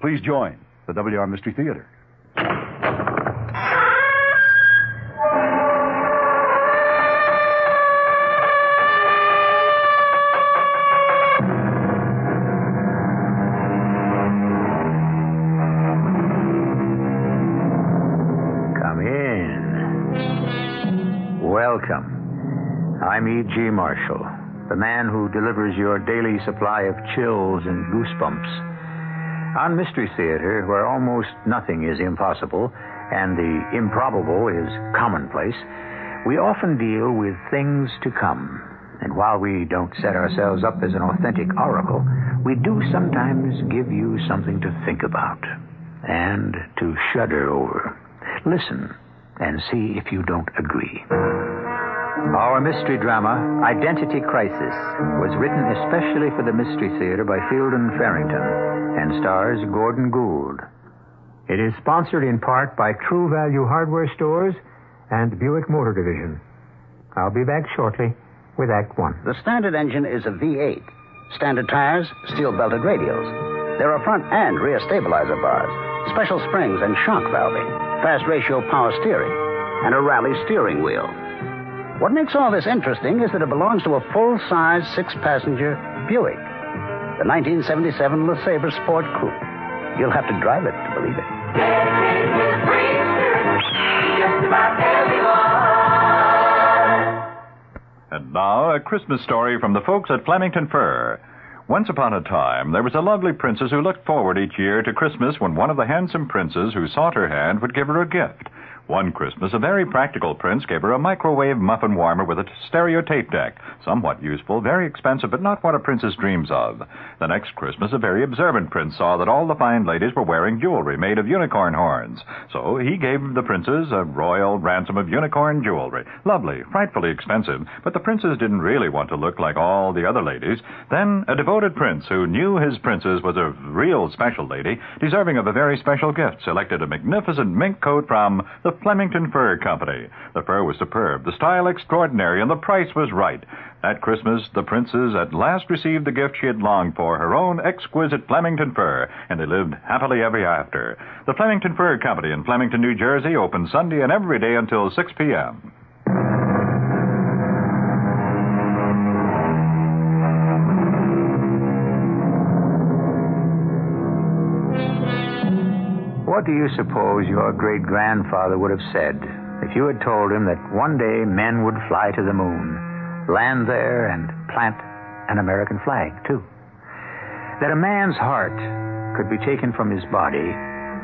Please join the WR Mystery Theater. Come in. Welcome. I'm E.G. Marshall, the man who delivers your daily supply of chills and goosebumps. On Mystery Theater, where almost nothing is impossible and the improbable is commonplace, we often deal with things to come. And while we don't set ourselves up as an authentic oracle, we do sometimes give you something to think about and to shudder over. Listen and see if you don't agree. Our mystery drama, Identity Crisis, was written especially for the Mystery Theater by Fielden Farrington and stars Gordon Gould. It is sponsored in part by True Value Hardware Stores and Buick Motor Division. I'll be back shortly with Act One. The standard engine is a V8. Standard tires, steel belted radials. There are front and rear stabilizer bars, special springs and shock valving, fast ratio power steering, and a rally steering wheel. What makes all this interesting is that it belongs to a full size six passenger Buick, the 1977 LeSabre Sport Coupe. You'll have to drive it to believe it. And now, a Christmas story from the folks at Flemington Fur. Once upon a time, there was a lovely princess who looked forward each year to Christmas when one of the handsome princes who sought her hand would give her a gift. One Christmas, a very practical prince gave her a microwave muffin warmer with a stereo tape deck. Somewhat useful, very expensive, but not what a princess dreams of. The next Christmas, a very observant prince saw that all the fine ladies were wearing jewelry made of unicorn horns. So he gave the princess a royal ransom of unicorn jewelry. Lovely, frightfully expensive, but the princess didn't really want to look like all the other ladies. Then a devoted prince who knew his princess was a real special lady, deserving of a very special gift, selected a magnificent mink coat from the Flemington Fur Company. The fur was superb, the style extraordinary, and the price was right. That Christmas, the princess at last received the gift she had longed for, her own exquisite Flemington fur, and they lived happily ever after. The Flemington Fur Company in Flemington, New Jersey, open Sunday and every day until 6 p.m. What do you suppose your great grandfather would have said if you had told him that one day men would fly to the moon, land there, and plant an American flag, too? That a man's heart could be taken from his body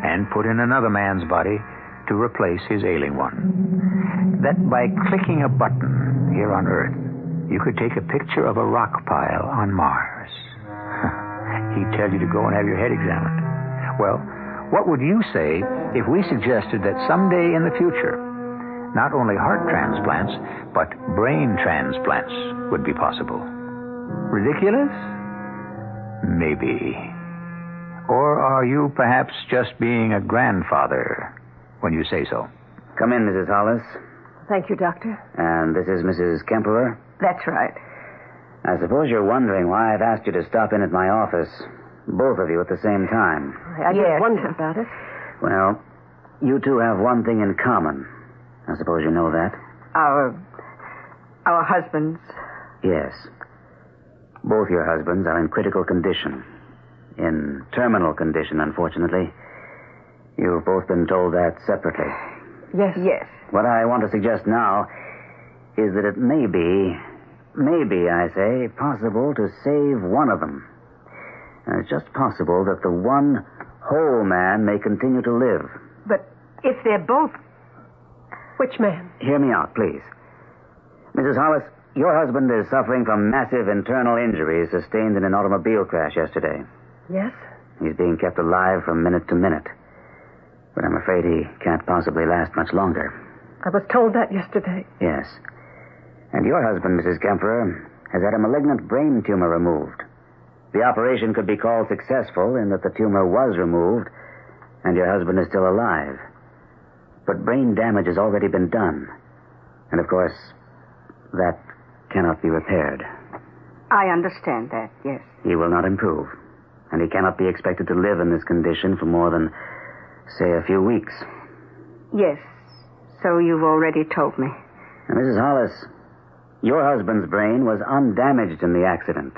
and put in another man's body to replace his ailing one? That by clicking a button here on Earth, you could take a picture of a rock pile on Mars? He'd tell you to go and have your head examined. Well, what would you say if we suggested that someday in the future, not only heart transplants, but brain transplants would be possible? Ridiculous? Maybe. Or are you perhaps just being a grandfather when you say so? Come in, Mrs. Hollis. Thank you, Doctor. And this is Mrs. Kemperer. That's right. I suppose you're wondering why I've asked you to stop in at my office, both of you at the same time. I yes. wonder about it. Well, you two have one thing in common. I suppose you know that. Our. our husbands. Yes. Both your husbands are in critical condition. In terminal condition, unfortunately. You've both been told that separately. Yes. Yes. What I want to suggest now is that it may be, maybe, I say, possible to save one of them. And it's just possible that the one whole man may continue to live. But if they're both. Which man? Hear me out, please. Mrs. Hollis, your husband is suffering from massive internal injuries sustained in an automobile crash yesterday. Yes? He's being kept alive from minute to minute. But I'm afraid he can't possibly last much longer. I was told that yesterday. Yes. And your husband, Mrs. Kemper, has had a malignant brain tumor removed. The operation could be called successful in that the tumor was removed and your husband is still alive. But brain damage has already been done. And of course, that cannot be repaired. I understand that, yes. He will not improve. And he cannot be expected to live in this condition for more than, say, a few weeks. Yes. So you've already told me. Now, Mrs. Hollis, your husband's brain was undamaged in the accident.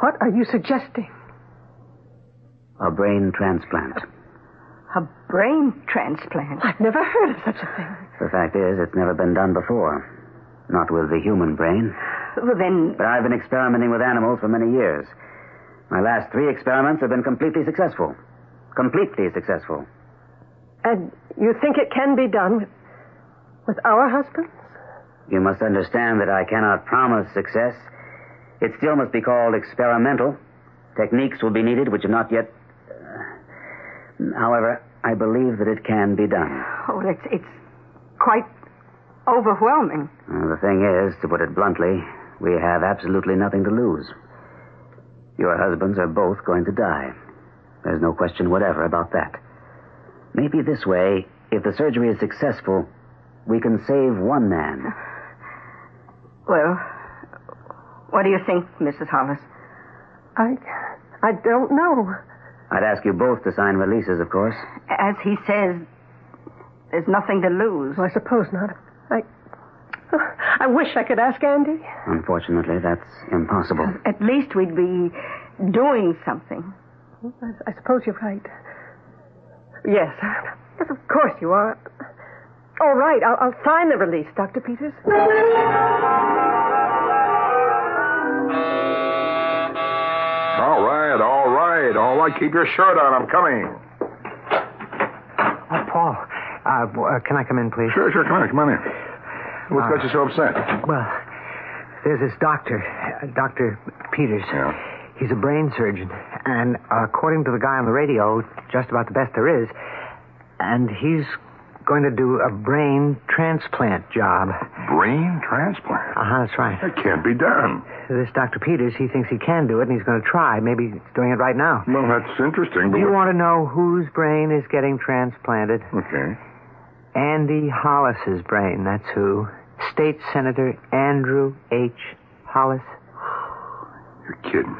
What are you suggesting? A brain transplant. A brain transplant? I've never heard of such a thing. The fact is, it's never been done before. Not with the human brain. Well, then. But I've been experimenting with animals for many years. My last three experiments have been completely successful. Completely successful. And you think it can be done with, with our husbands? You must understand that I cannot promise success. It still must be called experimental. Techniques will be needed which have not yet. Uh, however, I believe that it can be done. Oh, it's, it's quite overwhelming. Uh, the thing is, to put it bluntly, we have absolutely nothing to lose. Your husbands are both going to die. There's no question whatever about that. Maybe this way, if the surgery is successful, we can save one man. Well, what do you think, Mrs. Hollis? I. I don't know. I'd ask you both to sign releases, of course. As he says, there's nothing to lose. Well, I suppose not. I. I wish I could ask Andy. Unfortunately, that's impossible. At least we'd be doing something. I, I suppose you're right. Yes. Yes, of course you are. All right, I'll, I'll sign the release, Dr. Peters. All right, all right, all right. Keep your shirt on. I'm coming. Oh, Paul, uh, uh, can I come in, please? Sure, sure. Come on, come on in. What's got you so upset? Well, there's this doctor, uh, Dr. Peters. Yeah. He's a brain surgeon, and according to the guy on the radio, just about the best there is. And he's going to do a brain transplant job. Brain transplant? Uh huh, that's right. That can't be done. This Dr. Peters, he thinks he can do it, and he's going to try. Maybe he's doing it right now. Well, that's interesting, but Do you what- want to know whose brain is getting transplanted? Okay. Andy Hollis's brain, that's who. State Senator Andrew H. Hollis. You're kidding.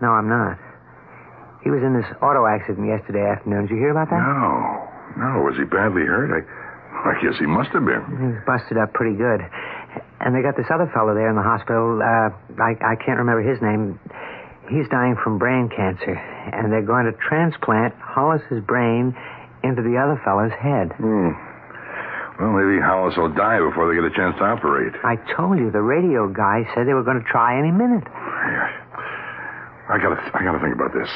No, I'm not. He was in this auto accident yesterday afternoon. Did you hear about that? No. No. Was he badly hurt? I, I guess he must have been. He's busted up pretty good. And they got this other fellow there in the hospital. Uh, I, I can't remember his name. He's dying from brain cancer. And they're going to transplant Hollis's brain into the other fellow's head. Hmm. Well, maybe Hollis will die before they get a chance to operate. I told you, the radio guy said they were going to try any minute. I gotta, I gotta think about this.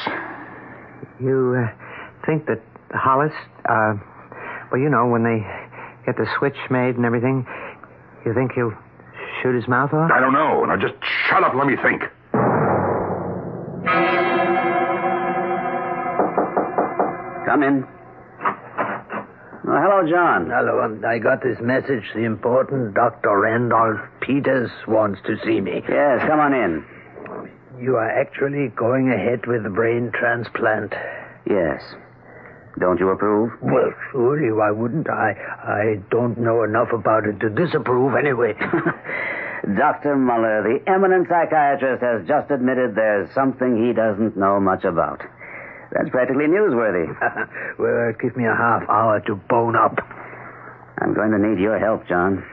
You uh, think that Hollis, uh, well, you know, when they get the switch made and everything, you think he'll shoot his mouth off? I don't know. Now just shut up. and Let me think. Come in. Oh, hello, John. Hello, um, I got this message. The important Dr. Randolph Peters wants to see me. Yes, come on in. You are actually going ahead with the brain transplant. Yes. Don't you approve? Well, surely, why wouldn't I? I don't know enough about it to disapprove anyway. Dr. Muller, the eminent psychiatrist, has just admitted there's something he doesn't know much about. That's practically newsworthy. well, give me a half hour to bone up. I'm going to need your help, John.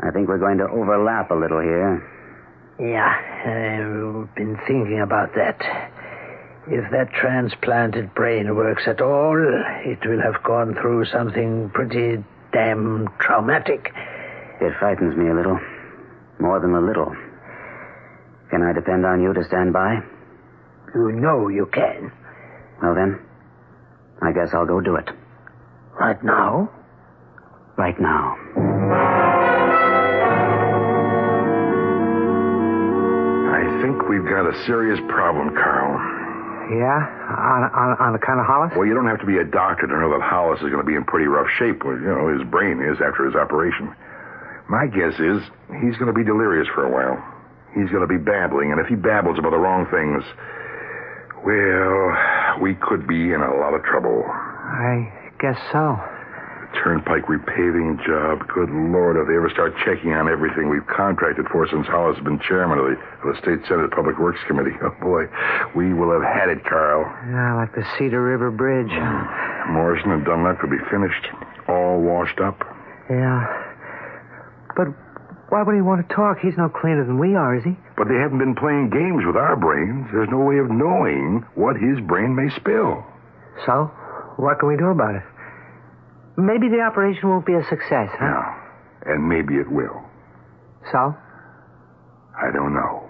I think we're going to overlap a little here. Yeah, I've been thinking about that. If that transplanted brain works at all, it will have gone through something pretty damn traumatic. It frightens me a little. More than a little. Can I depend on you to stand by? You know you can. Well, then, I guess I'll go do it. Right now? Right now. I think we've got a serious problem, Carl. Yeah? On, on, on account of Hollis? Well, you don't have to be a doctor to know that Hollis is going to be in pretty rough shape. You know, his brain is after his operation. My guess is he's going to be delirious for a while. He's going to be babbling, and if he babbles about the wrong things, well, we could be in a lot of trouble. I guess so. Turnpike repaving job. Good Lord, if they ever start checking on everything we've contracted for since Hollis has been chairman of the, of the State Senate Public Works Committee. Oh, boy, we will have had it, Carl. Yeah, like the Cedar River Bridge. Hmm. Morrison and Dunlap will be finished, all washed up. Yeah. But why would he want to talk? He's no cleaner than we are, is he? But they haven't been playing games with our brains. There's no way of knowing what his brain may spill. So, what can we do about it? Maybe the operation won't be a success, huh? No. And maybe it will. So? I don't know.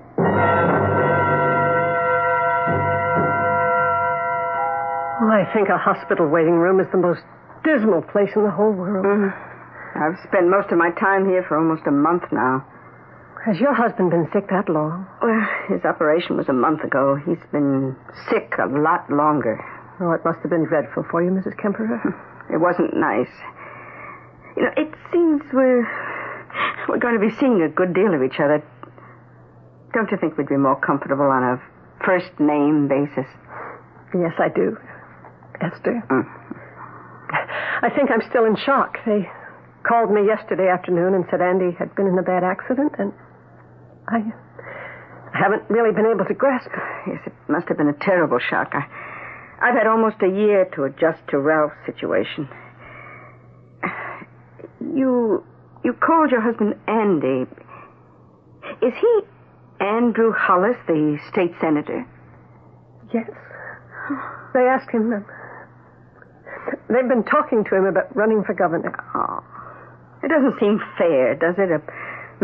I think a hospital waiting room is the most dismal place in the whole world. Mm. I've spent most of my time here for almost a month now. Has your husband been sick that long? Well, his operation was a month ago. He's been sick a lot longer. Oh, it must have been dreadful for you, Mrs. Kemper. It wasn't nice. You know, it seems we're we're going to be seeing a good deal of each other. Don't you think we'd be more comfortable on a first name basis? Yes, I do, Esther. Mm. I think I'm still in shock. They called me yesterday afternoon and said Andy had been in a bad accident, and I haven't really been able to grasp it. Yes, it must have been a terrible shock. I, I've had almost a year to adjust to Ralph's situation. You you called your husband Andy. Is he Andrew Hollis, the state senator? Yes. They asked him. uh, They've been talking to him about running for governor. Oh. It doesn't seem fair, does it? A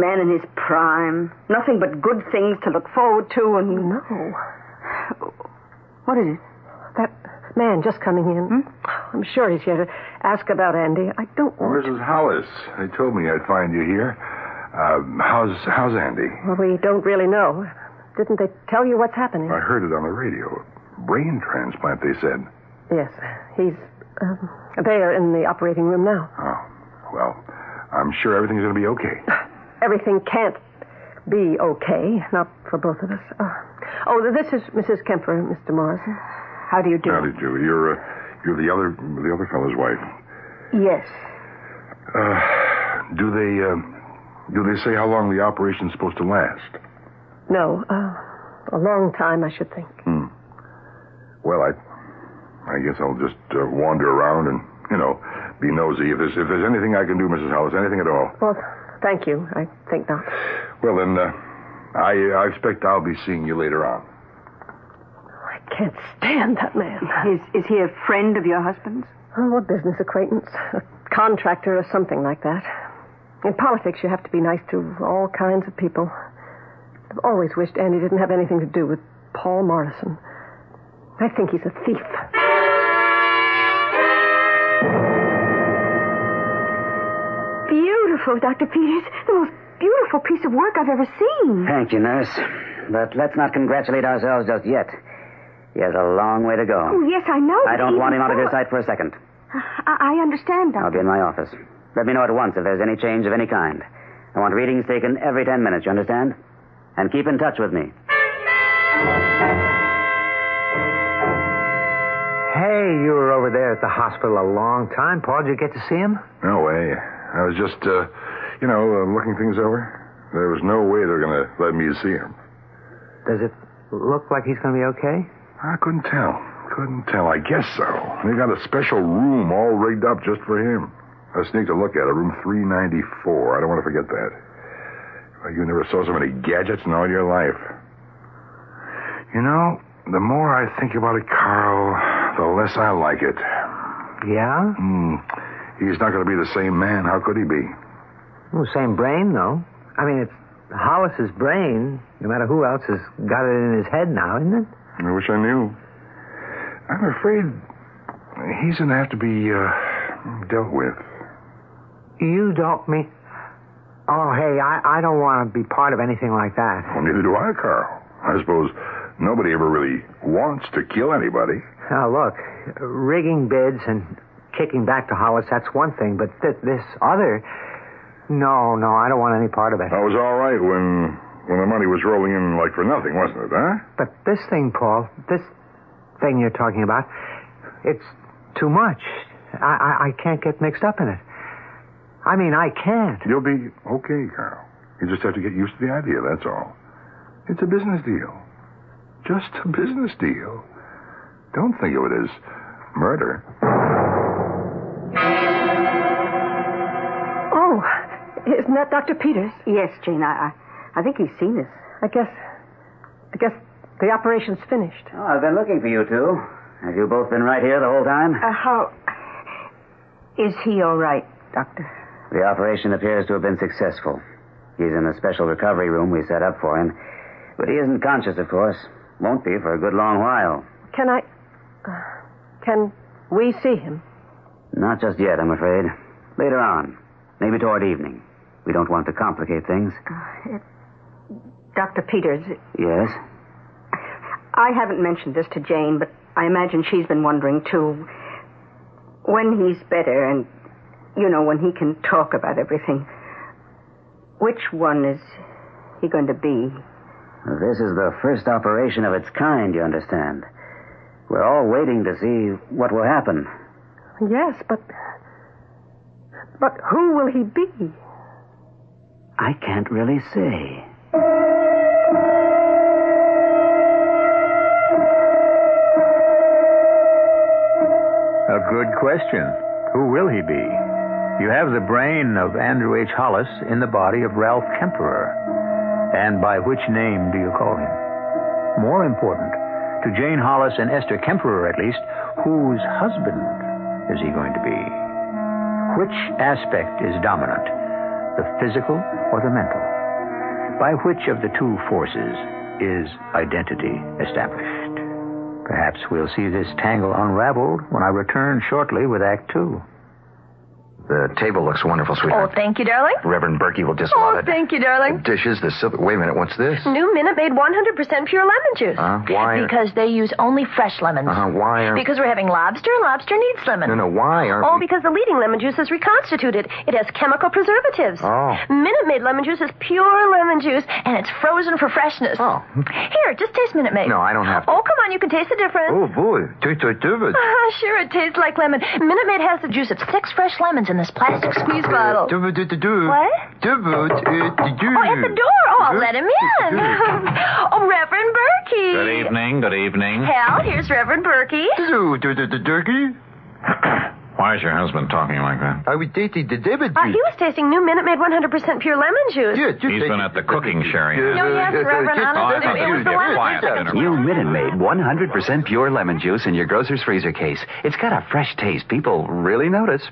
man in his prime. Nothing but good things to look forward to and. No. What is it? That man just coming in. Hmm? I'm sure he's here to ask about Andy. I don't Well, want. Mrs. Hollis, they told me I'd find you here. Uh, how's how's Andy? Well, we don't really know. Didn't they tell you what's happening? I heard it on the radio. Brain transplant, they said. Yes, he's um, there in the operating room now. Oh, well, I'm sure everything's going to be okay. Everything can't be okay, not for both of us. Uh, oh, this is Mrs. Kemper, Mr. Morrison. How do you do? Howdy, Julie. You're uh, you're the other the other fellow's wife. Yes. Uh, do they uh, do they say how long the operation's supposed to last? No, uh, a long time, I should think. Hmm. Well, I I guess I'll just uh, wander around and you know be nosy. If there's if there's anything I can do, Mrs. Hollis, anything at all. Well, thank you. I think not. Well then, uh, I I expect I'll be seeing you later on. I can't stand that man. Is is he a friend of your husband's? Oh, a business acquaintance, a contractor, or something like that. In politics, you have to be nice to all kinds of people. I've always wished Andy didn't have anything to do with Paul Morrison. I think he's a thief. Beautiful, Dr. Peters. The most beautiful piece of work I've ever seen. Thank you, nurse. But let's not congratulate ourselves just yet. He has a long way to go. Oh, yes, I know. I don't want him out of your sight for a second. I, I understand, I'll be in my office. Let me know at once if there's any change of any kind. I want readings taken every ten minutes, you understand? And keep in touch with me. Hey, you were over there at the hospital a long time. Paul, did you get to see him? No way. I was just, uh, you know, uh, looking things over. There was no way they're going to let me see him. Does it look like he's going to be okay? I couldn't tell. Couldn't tell. I guess so. They got a special room all rigged up just for him. I sneaked a look at it, room 394. I don't want to forget that. You never saw so many gadgets in all your life. You know, the more I think about it, Carl, the less I like it. Yeah? Hmm. He's not going to be the same man. How could he be? Well, same brain, though. I mean, it's Hollis's brain, no matter who else has got it in his head now, isn't it? I wish I knew. I'm afraid he's going to have to be uh, dealt with. You don't mean. Oh, hey, I, I don't want to be part of anything like that. Well, neither do I, Carl. I suppose nobody ever really wants to kill anybody. Now, look, rigging bids and kicking back to Hollis, that's one thing, but th- this other. No, no, I don't want any part of it. That was all right when when the money was rolling in like for nothing, wasn't it, huh? But this thing, Paul, this thing you're talking about, it's too much. I, I, I can't get mixed up in it. I mean, I can't. You'll be okay, Carl. You just have to get used to the idea, that's all. It's a business deal. Just a business deal. Don't think of it as murder. Oh, isn't that Dr. Peters? Yes, Jane, I, I, I think he's seen us. I guess. I guess the operation's finished. Oh, I've been looking for you two. Have you both been right here the whole time? Uh, how. Is he all right, Doctor? The operation appears to have been successful. He's in the special recovery room we set up for him. But he isn't conscious, of course. Won't be for a good long while. Can I. Uh, can we see him? Not just yet, I'm afraid. Later on. Maybe toward evening. We don't want to complicate things. Uh, it, Dr. Peters. Yes? I haven't mentioned this to Jane, but I imagine she's been wondering, too. When he's better and, you know, when he can talk about everything, which one is he going to be? This is the first operation of its kind, you understand. We're all waiting to see what will happen. Yes, but. But who will he be? I can't really say. A good question. Who will he be? You have the brain of Andrew H. Hollis in the body of Ralph Kemperer. And by which name do you call him? More important, to Jane Hollis and Esther Kemperer at least, whose husband is he going to be? Which aspect is dominant, the physical or the mental? By which of the two forces is identity established? Perhaps we'll see this tangle unraveled when I return shortly with Act Two. The table looks wonderful, sweetheart. Oh, thank you, darling. Reverend Berkey will just Oh, love it. thank you, darling. Dishes, the silver. Wait a minute, what's this? New Minute Maid 100% pure lemon juice. Uh, why? are- Because they use only fresh lemons. Uh-huh, why are? Because we're having lobster, and lobster needs lemon. No, no, why are? Oh, because the leading lemon juice is reconstituted. It has chemical preservatives. Oh. Minute Maid lemon juice is pure lemon juice, and it's frozen for freshness. Oh. Here, just taste Minute Maid. No, I don't have to. Oh, come on, you can taste the difference. Oh, boy. Taste like divot. Ah, sure, it tastes like lemon. Minute Maid has the juice of six fresh lemons in this plastic squeeze bottle. What? Divot, divot. Oh, at the door. Oh, I'll let him in. oh, Reverend Berkey. Good evening, good evening. Hal, here's Reverend Berkey. Hello, d- d- d- Turkey. Why is your husband talking like that? I was tasting the divot Uh, he was tasting new Minute Maid 100% pure lemon juice. Yeah, just He's take been at the cooking sherry. No, yes, Reverend, Oh, I honestly, thought it you was would the get lemon quiet juice. in a minute. New Minute Maid 100% pure lemon juice in your grocer's freezer case. It's got a fresh taste. People really notice.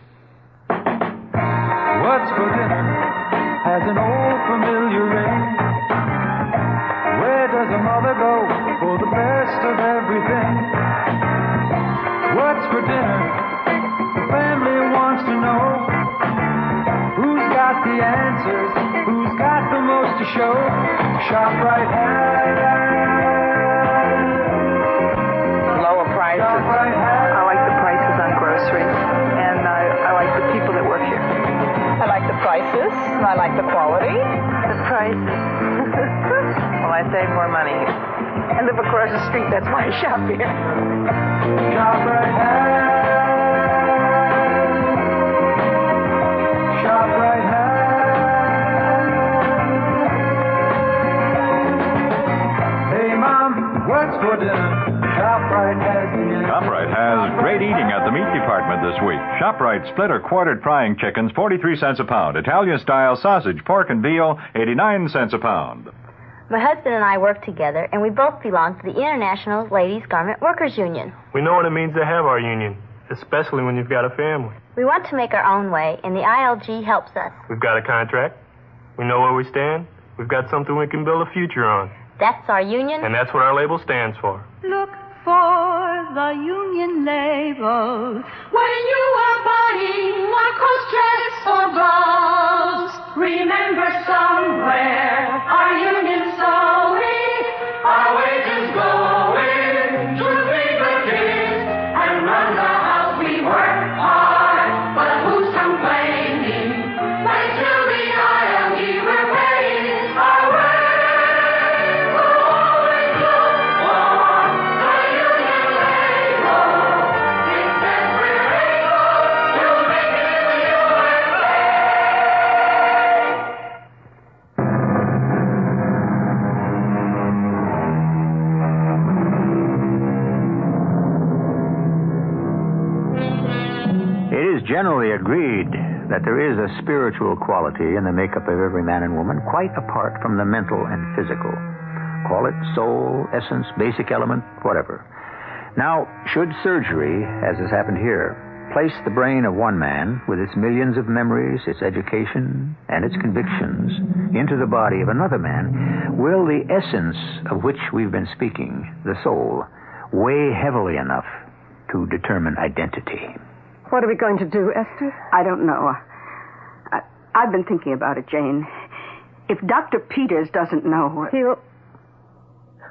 What's for dinner has an old familiar ring. Where does a mother go for the best of everything? What's for dinner? The family wants to know. Who's got the answers? Who's got the most to show? ShopRite money. I live across the street, that's why I shop here. Shop? ShopRite has. ShopRite has great eating at the meat department this week. ShopRite split or quartered frying chickens, 43 cents a pound. Italian style sausage, pork, and veal, 89 cents a pound. My husband and I work together, and we both belong to the International Ladies Garment Workers Union. We know what it means to have our union, especially when you've got a family. We want to make our own way, and the ILG helps us. We've got a contract. We know where we stand. We've got something we can build a future on. That's our union. And that's what our label stands for. Look for the union label when generally agreed that there is a spiritual quality in the makeup of every man and woman, quite apart from the mental and physical. Call it soul, essence, basic element, whatever. Now, should surgery, as has happened here, place the brain of one man with its millions of memories, its education, and its convictions into the body of another man, will the essence of which we've been speaking, the soul, weigh heavily enough to determine identity? What are we going to do, Esther? I don't know. I, I've been thinking about it, Jane. If Dr. Peters doesn't know. He'll.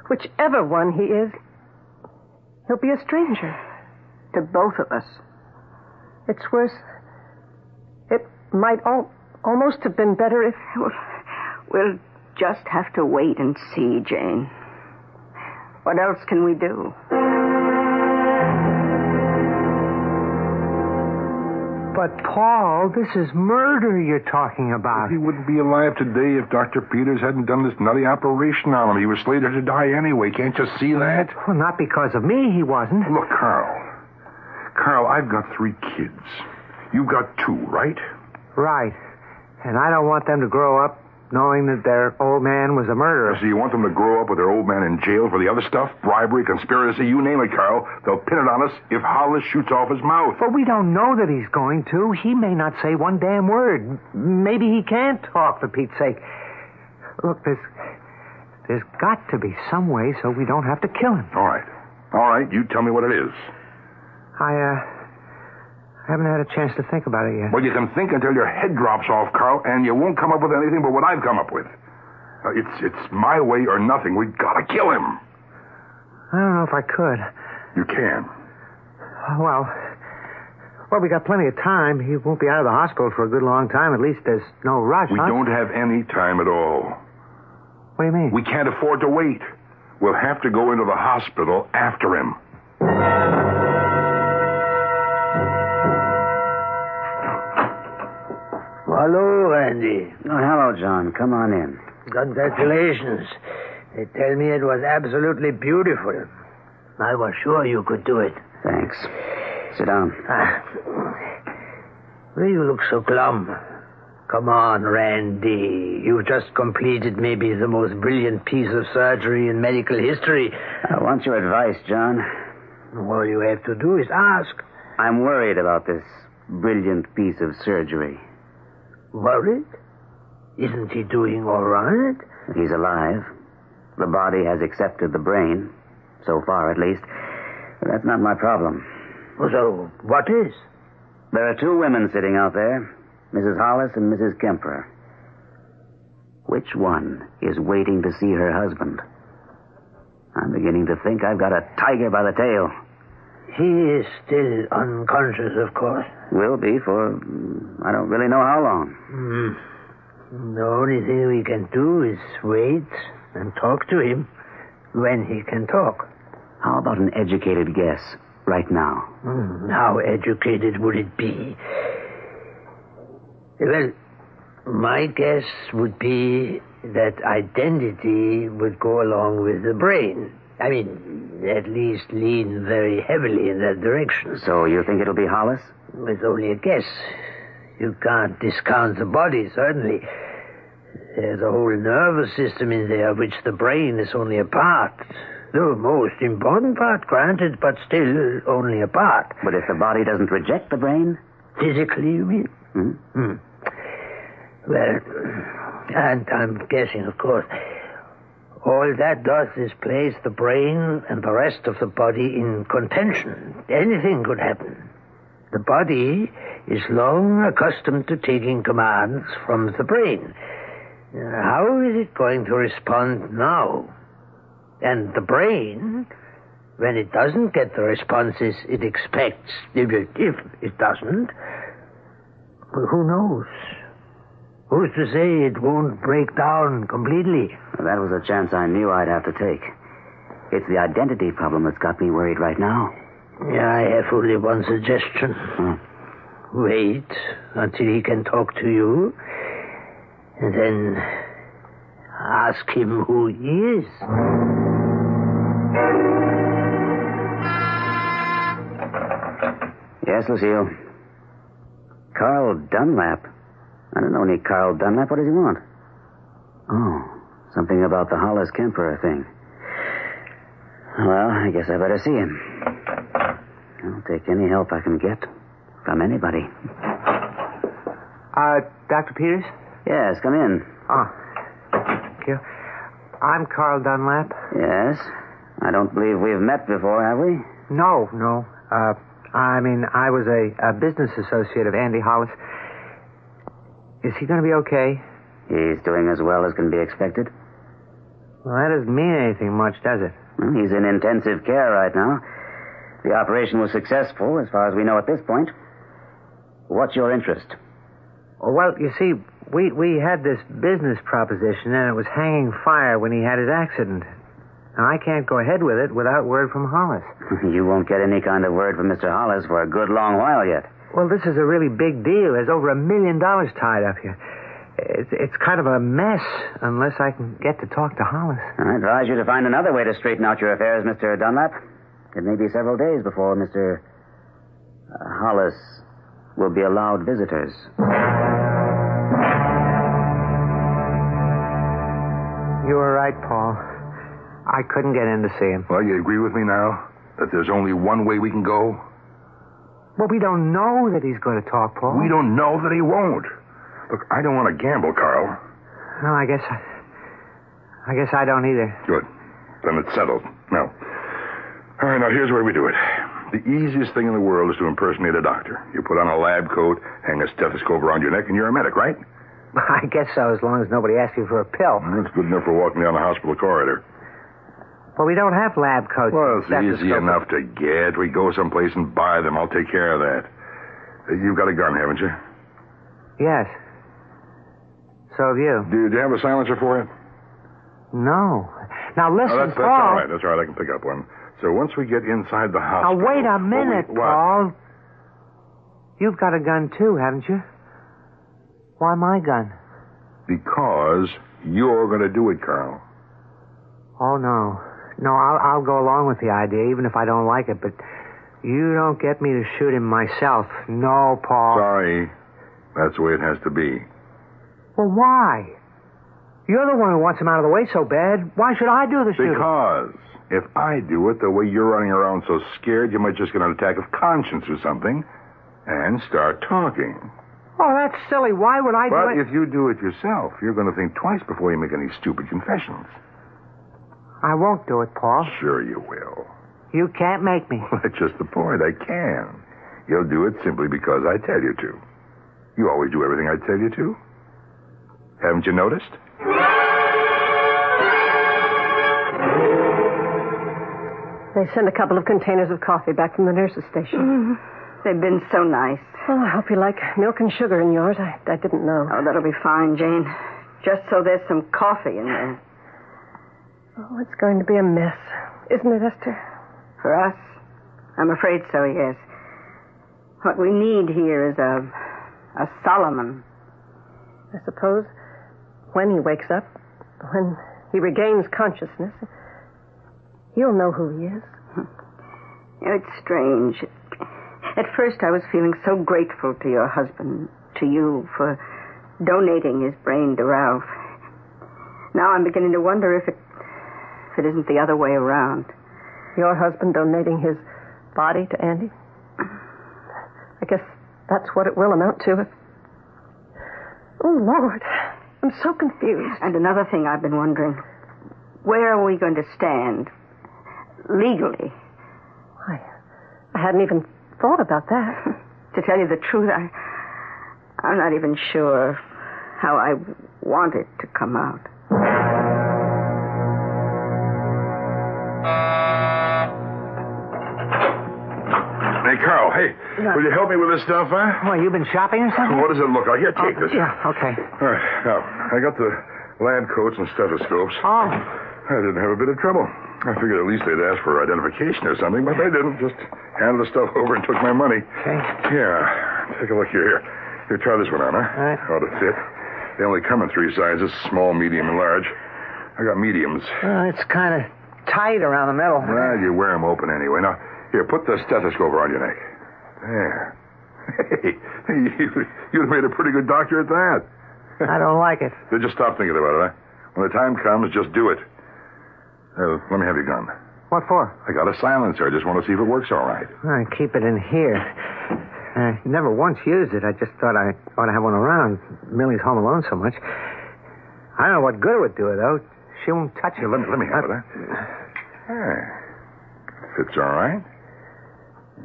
Whichever one he is, he'll be a stranger. To both of us. It's worse. It might al- almost have been better if. We'll just have to wait and see, Jane. What else can we do? But, Paul, this is murder you're talking about. He wouldn't be alive today if Dr. Peters hadn't done this nutty operation on him. He was slated to die anyway. Can't you see that? Well, not because of me, he wasn't. Look, Carl. Carl, I've got three kids. You've got two, right? Right. And I don't want them to grow up knowing that their old man was a murderer. So you want them to grow up with their old man in jail for the other stuff? Bribery, conspiracy, you name it, Carl. They'll pin it on us if Hollis shoots off his mouth. But we don't know that he's going to. He may not say one damn word. Maybe he can't talk, for Pete's sake. Look, there's, there's got to be some way so we don't have to kill him. All right. All right, you tell me what it is. I, uh, haven't had a chance to think about it yet. Well, you can think until your head drops off, Carl, and you won't come up with anything but what I've come up with. Uh, it's it's my way or nothing. We've got to kill him. I don't know if I could. You can. Well, well, we got plenty of time. He won't be out of the hospital for a good long time. At least there's no rush. We huh? don't have any time at all. What do you mean? We can't afford to wait. We'll have to go into the hospital after him. Hello, Randy. Oh, hello, John. Come on in. Congratulations. They tell me it was absolutely beautiful. I was sure you could do it. Thanks. Sit down. Ah. Why you look so glum? Come on, Randy. You've just completed maybe the most brilliant piece of surgery in medical history. I want your advice, John. All you have to do is ask. I'm worried about this brilliant piece of surgery. Worried? Isn't he doing all right? He's alive. The body has accepted the brain, so far at least. But that's not my problem. So, what is? There are two women sitting out there Mrs. Hollis and Mrs. Kemper. Which one is waiting to see her husband? I'm beginning to think I've got a tiger by the tail. He is still unconscious, of course. Will be for mm, I don't really know how long. Hmm. The only thing we can do is wait and talk to him when he can talk. How about an educated guess right now? Hmm, How educated would it be? Well, my guess would be that identity would go along with the brain, I mean, at least lean very heavily in that direction. So you think it'll be Hollis? It's only a guess. You can't discount the body, certainly. There's a whole nervous system in there, of which the brain is only a part. The most important part, granted, but still only a part. But if the body doesn't reject the brain? Physically, you mean? Hmm? Hmm. Well, and I'm guessing, of course. All that does is place the brain and the rest of the body in contention. Anything could happen. The body is long accustomed to taking commands from the brain. Uh, how is it going to respond now? And the brain, when it doesn't get the responses it expects, if it, if it doesn't, who knows? Who's to say it won't break down completely? That was a chance I knew I'd have to take. It's the identity problem that's got me worried right now. Yeah, I have only one suggestion. Wait until he can talk to you, and then ask him who he is. Yes, Lucille. Carl Dunlap. I don't know any Carl Dunlap. What does he want? Oh, something about the Hollis Kemper thing. Well, I guess I better see him. I'll take any help I can get from anybody. Uh, Dr. Peters? Yes, come in. Oh, thank you. I'm Carl Dunlap. Yes. I don't believe we've met before, have we? No, no. Uh, I mean, I was a, a business associate of Andy Hollis. Is he going to be okay? He's doing as well as can be expected. Well, that doesn't mean anything much, does it? Well, he's in intensive care right now. The operation was successful, as far as we know at this point. What's your interest? Oh, well, you see, we we had this business proposition, and it was hanging fire when he had his accident. And I can't go ahead with it without word from Hollis. You won't get any kind of word from Mr. Hollis for a good long while yet. Well, this is a really big deal. There's over a million dollars tied up here. It's, it's kind of a mess unless I can get to talk to Hollis. I advise you to find another way to straighten out your affairs, Mr. Dunlap. It may be several days before Mr. uh, Hollis will be allowed visitors. You were right, Paul. I couldn't get in to see him. Well, you agree with me now? That there's only one way we can go? Well, we don't know that he's going to talk, Paul. We don't know that he won't. Look, I don't want to gamble, Carl. No, I guess I. I guess I don't either. Good. Then it's settled. Now, all right, now here's where we do it. The easiest thing in the world is to impersonate a doctor. You put on a lab coat, hang a stethoscope around your neck, and you're a medic, right? I guess so, as long as nobody asks you for a pill. Mm, that's good enough for walking down the hospital corridor. Well, we don't have lab coats. Well, it's easy enough to get. We go someplace and buy them. I'll take care of that. You've got a gun, haven't you? Yes. So have you. Do, do you have a silencer for it? No. Now listen, oh, that's, that's Paul. all right. That's all right. I can pick up one. So once we get inside the house. Now wait a we- minute, what? Paul. You've got a gun too, haven't you? Why my gun? Because you're going to do it, Carl. Oh no, no. I'll I'll go along with the idea, even if I don't like it. But you don't get me to shoot him myself. No, Paul. Sorry. That's the way it has to be. Well, why? You're the one who wants him out of the way so bad. Why should I do the shooting? Because if I do it the way you're running around so scared, you might just get an attack of conscience or something and start talking. Oh, that's silly. Why would I But do it? if you do it yourself, you're going to think twice before you make any stupid confessions. I won't do it, Paul. Sure you will. You can't make me. Well, that's just the point. I can. You'll do it simply because I tell you to. You always do everything I tell you to. Haven't you noticed? They sent a couple of containers of coffee back from the nurse's station. Mm-hmm. They've been so nice. Well, I hope you like milk and sugar in yours. I, I didn't know. Oh, that'll be fine, Jane. Just so there's some coffee in there. Oh, it's going to be a mess, isn't it, Esther? For us? I'm afraid so, yes. What we need here is a. a Solomon. I suppose when he wakes up, when he regains consciousness. He'll know who he is. It's strange. At first, I was feeling so grateful to your husband, to you, for donating his brain to Ralph. Now I'm beginning to wonder if it, if it isn't the other way around. Your husband donating his body to Andy? I guess that's what it will amount to. Oh, Lord. I'm so confused. And another thing I've been wondering where are we going to stand legally? I, I hadn't even thought about that. to tell you the truth, I, I'm not even sure how I want it to come out. Carl, hey, will you help me with this stuff, huh? Well, you've been shopping or something? What does it look like? Here, take Oh, this. Yeah, okay. All right, now, I got the lab coats and stethoscopes. Oh. I didn't have a bit of trouble. I figured at least they'd ask for identification or something, but they didn't. Just handed the stuff over and took my money. Okay. Yeah, take a look here. Here, here try this one on, huh? All right. Ought to fit. They only come in three sizes, small, medium, and large. I got mediums. Well, it's kind of tight around the middle. Well, you wear them open anyway. Now, here, put the stethoscope around your neck. There. Hey, you, you'd have made a pretty good doctor at that. I don't like it. Then just stop thinking about it, huh? When the time comes, just do it. Uh, let me have your gun. What for? I got a silencer. I just want to see if it works all right. I keep it in here. I never once used it. I just thought I ought to have one around. Millie's home alone so much. I don't know what good it would do her, though. She won't touch it. Let me, let me have it, huh? There. Fits all right.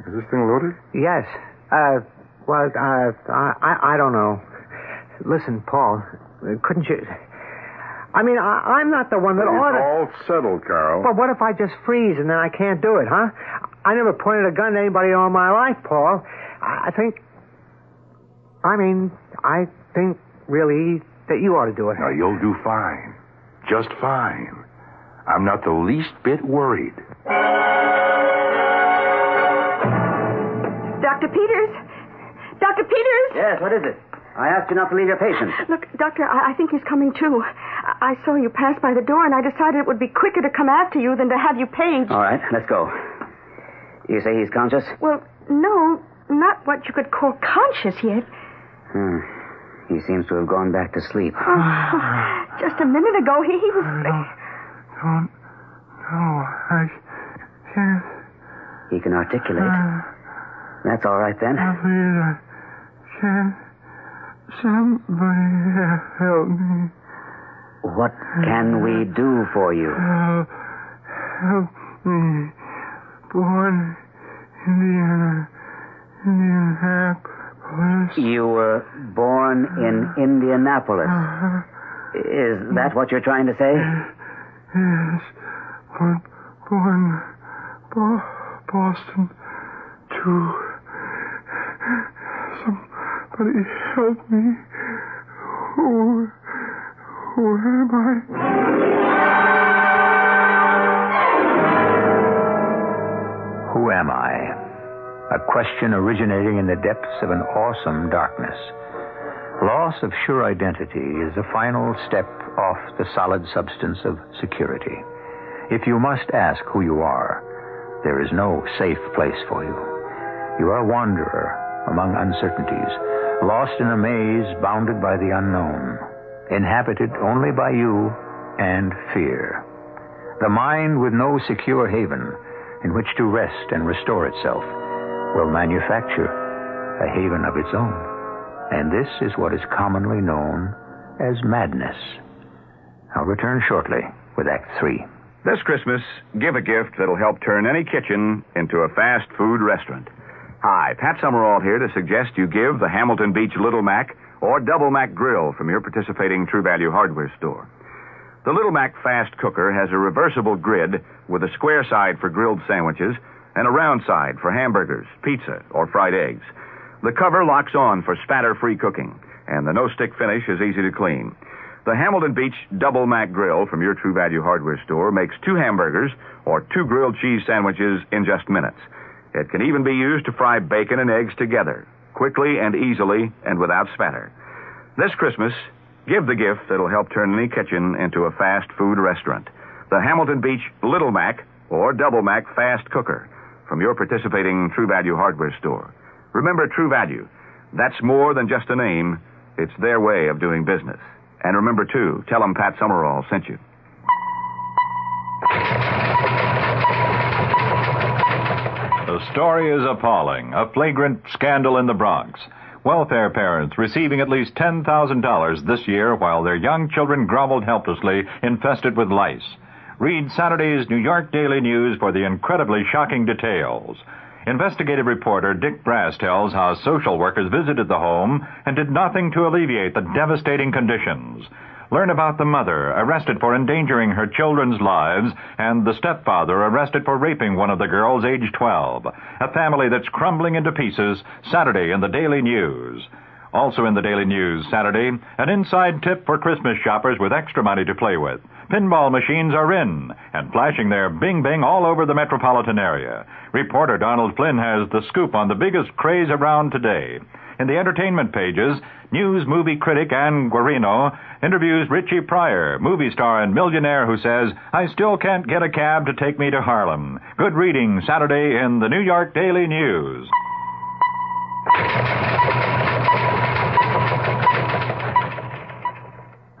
Is this thing loaded? Yes. Uh, well, uh, I, I, I don't know. Listen, Paul, couldn't you... I mean, I, I'm not the one that It's ought to... all settled, Carl. But what if I just freeze and then I can't do it, huh? I never pointed a gun at anybody in all my life, Paul. I I think. I mean, I think really that you ought to do it. Now, you'll do fine. Just fine. I'm not the least bit worried. Dr. Peters? Dr. Peters? Yes, what is it? I asked you not to leave your patient. Look, Doctor, I, I think he's coming too. I, I saw you pass by the door, and I decided it would be quicker to come after you than to have you paged. All right, let's go. You say he's conscious? Well, no, not what you could call conscious yet. Hmm. He seems to have gone back to sleep. Oh, just a minute ago, he, he was. Don't. No, I can't. He can articulate. Uh, That's all right then. please, can't. Somebody help me. What can we do for you? Help, help me. Born Indiana, Indianapolis. You were born in Indianapolis. Uh, Is that what you're trying to say? yes, but born Boston, too. Somebody help me. Who, who am I? Who am I? A question originating in the depths of an awesome darkness. Loss of sure identity is the final step off the solid substance of security. If you must ask who you are, there is no safe place for you. You are a wanderer among uncertainties, lost in a maze bounded by the unknown, inhabited only by you and fear. The mind with no secure haven in which to rest and restore itself will manufacture a haven of its own. And this is what is commonly known as madness. I'll return shortly with Act Three. This Christmas, give a gift that'll help turn any kitchen into a fast food restaurant. Hi, Pat Summerall here to suggest you give the Hamilton Beach Little Mac or Double Mac Grill from your participating True Value hardware store. The Little Mac Fast Cooker has a reversible grid with a square side for grilled sandwiches and a round side for hamburgers, pizza, or fried eggs. The cover locks on for spatter-free cooking, and the no-stick finish is easy to clean. The Hamilton Beach Double Mac Grill from your True Value hardware store makes two hamburgers or two grilled cheese sandwiches in just minutes. It can even be used to fry bacon and eggs together, quickly and easily and without spatter. This Christmas, give the gift that'll help turn any kitchen into a fast food restaurant. The Hamilton Beach Little Mac or Double Mac Fast Cooker from your participating True Value hardware store. Remember True Value. That's more than just a name. It's their way of doing business. And remember, too, tell them Pat Summerall sent you. The story is appalling. A flagrant scandal in the Bronx. Welfare parents receiving at least $10,000 this year while their young children groveled helplessly, infested with lice. Read Saturday's New York Daily News for the incredibly shocking details. Investigative reporter Dick Brass tells how social workers visited the home and did nothing to alleviate the devastating conditions. Learn about the mother arrested for endangering her children's lives and the stepfather arrested for raping one of the girls aged 12. A family that's crumbling into pieces Saturday in the Daily News. Also in the Daily News Saturday, an inside tip for Christmas shoppers with extra money to play with. Pinball machines are in and flashing their bing bing all over the metropolitan area. Reporter Donald Flynn has the scoop on the biggest craze around today. In the entertainment pages, news movie critic Anne Guarino interviews Richie Pryor, movie star and millionaire who says, I still can't get a cab to take me to Harlem. Good reading Saturday in the New York Daily News.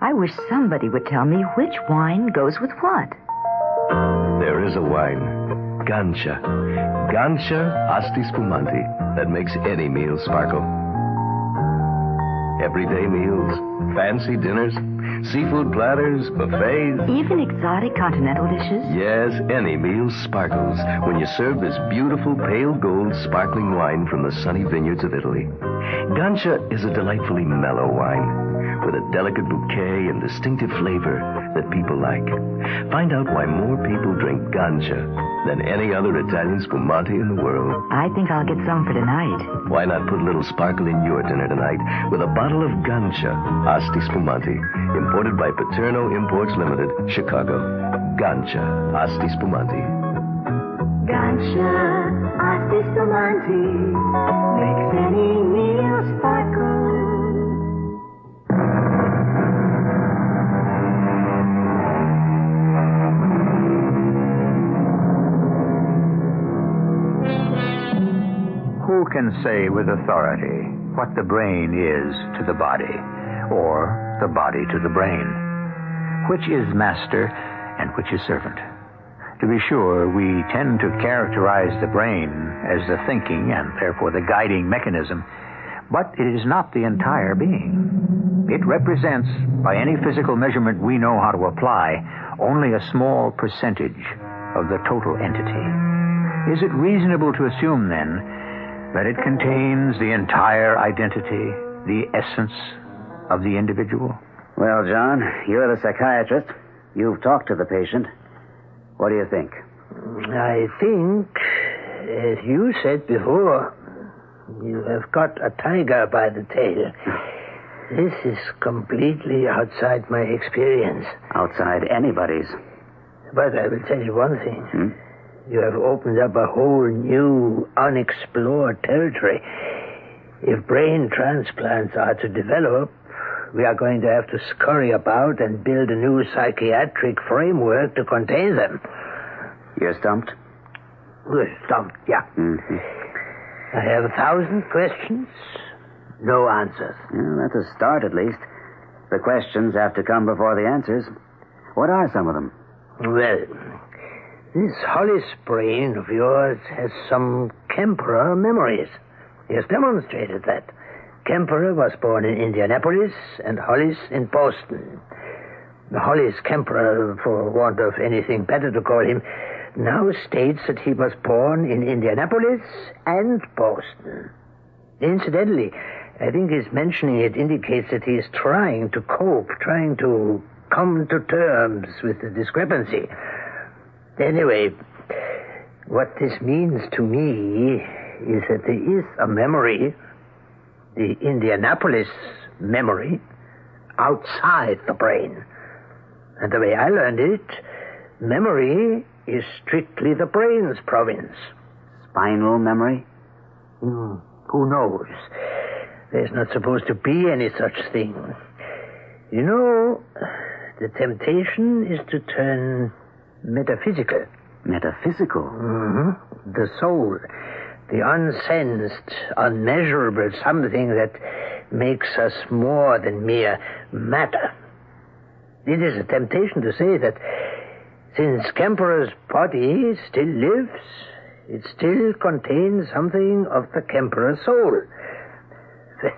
I wish somebody would tell me which wine goes with what. There is a wine, Gancia. Gancia Asti Spumante, that makes any meal sparkle. Everyday meals, fancy dinners, seafood platters, buffets. Even exotic continental dishes? Yes, any meal sparkles when you serve this beautiful pale gold sparkling wine from the sunny vineyards of Italy. Gancia is a delightfully mellow wine with a delicate bouquet and distinctive flavor that people like. Find out why more people drink Gancia than any other Italian spumante in the world. I think I'll get some for tonight. Why not put a little sparkle in your dinner tonight with a bottle of Gancia Asti Spumante, imported by Paterno Imports Limited, Chicago. Gancia Asti Spumante. Gancia, Asti Spumante, makes any meal sparkle. Can say with authority what the brain is to the body, or the body to the brain? Which is master and which is servant? To be sure, we tend to characterize the brain as the thinking and therefore the guiding mechanism, but it is not the entire being. It represents, by any physical measurement we know how to apply, only a small percentage of the total entity. Is it reasonable to assume, then, that it contains the entire identity, the essence of the individual? Well, John, you're the psychiatrist. You've talked to the patient. What do you think? I think, as you said before, you have got a tiger by the tail. This is completely outside my experience. Outside anybody's. But I will tell you one thing. Hmm? You have opened up a whole new, unexplored territory. If brain transplants are to develop, we are going to have to scurry about and build a new psychiatric framework to contain them. You're stumped? We're stumped, yeah. Mm-hmm. I have a thousand questions, no answers. Well, that's a start, at least. The questions have to come before the answers. What are some of them? Well, this Hollis brain of yours has some Kemperer memories. He has demonstrated that. Kemperer was born in Indianapolis and Hollis in Boston. Hollis Kemperer, for want of anything better to call him, now states that he was born in Indianapolis and Boston. Incidentally, I think his mentioning it indicates that he is trying to cope, trying to come to terms with the discrepancy. Anyway, what this means to me is that there is a memory, the Indianapolis memory, outside the brain. And the way I learned it, memory is strictly the brain's province. Spinal memory? Hmm, who knows? There's not supposed to be any such thing. You know, the temptation is to turn metaphysical. metaphysical. Mm-hmm. The soul, the unsensed, unmeasurable something that makes us more than mere matter. It is a temptation to say that since Kemperer's body still lives, it still contains something of the Kemperer soul.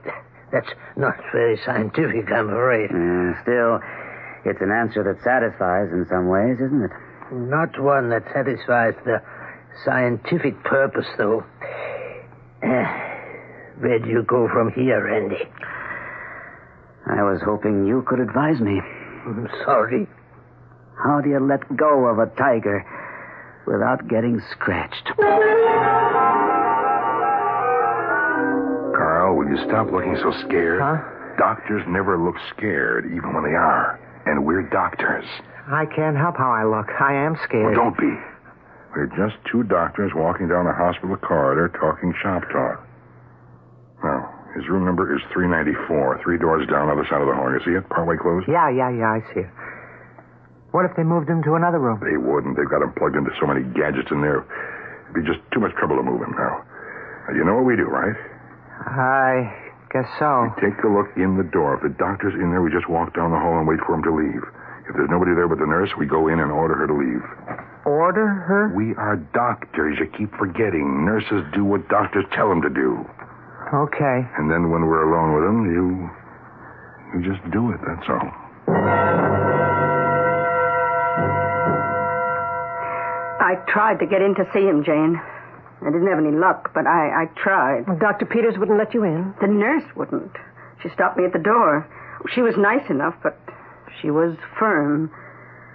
That's not very scientific, I'm afraid. Uh, still, it's an answer that satisfies in some ways, isn't it? Not one that satisfies the scientific purpose, though. Uh, where do you go from here, Randy? I was hoping you could advise me. I'm sorry. How do you let go of a tiger without getting scratched? Carl, will you stop looking so scared? Huh? Doctors never look scared, even when they are. And we're doctors. I can't help how I look. I am scared. Well, don't be. We're just two doctors walking down a hospital corridor talking shop talk. Now, his room number is 394, three doors down, the other side of the hall. You see it? Partway closed? Yeah, yeah, yeah, I see it. What if they moved him to another room? They wouldn't. They've got him plugged into so many gadgets in there. It'd be just too much trouble to move him now. now you know what we do, right? I guess so. Take a look in the door. If the doctor's in there, we just walk down the hall and wait for him to leave. If there's nobody there but the nurse, we go in and order her to leave. Order her? We are doctors. You keep forgetting. Nurses do what doctors tell them to do. Okay. And then when we're alone with them, you. You just do it, that's all. I tried to get in to see him, Jane. I didn't have any luck, but I, I tried. Well, Dr. Peters wouldn't let you in. The nurse wouldn't. She stopped me at the door. She was nice enough, but she was firm.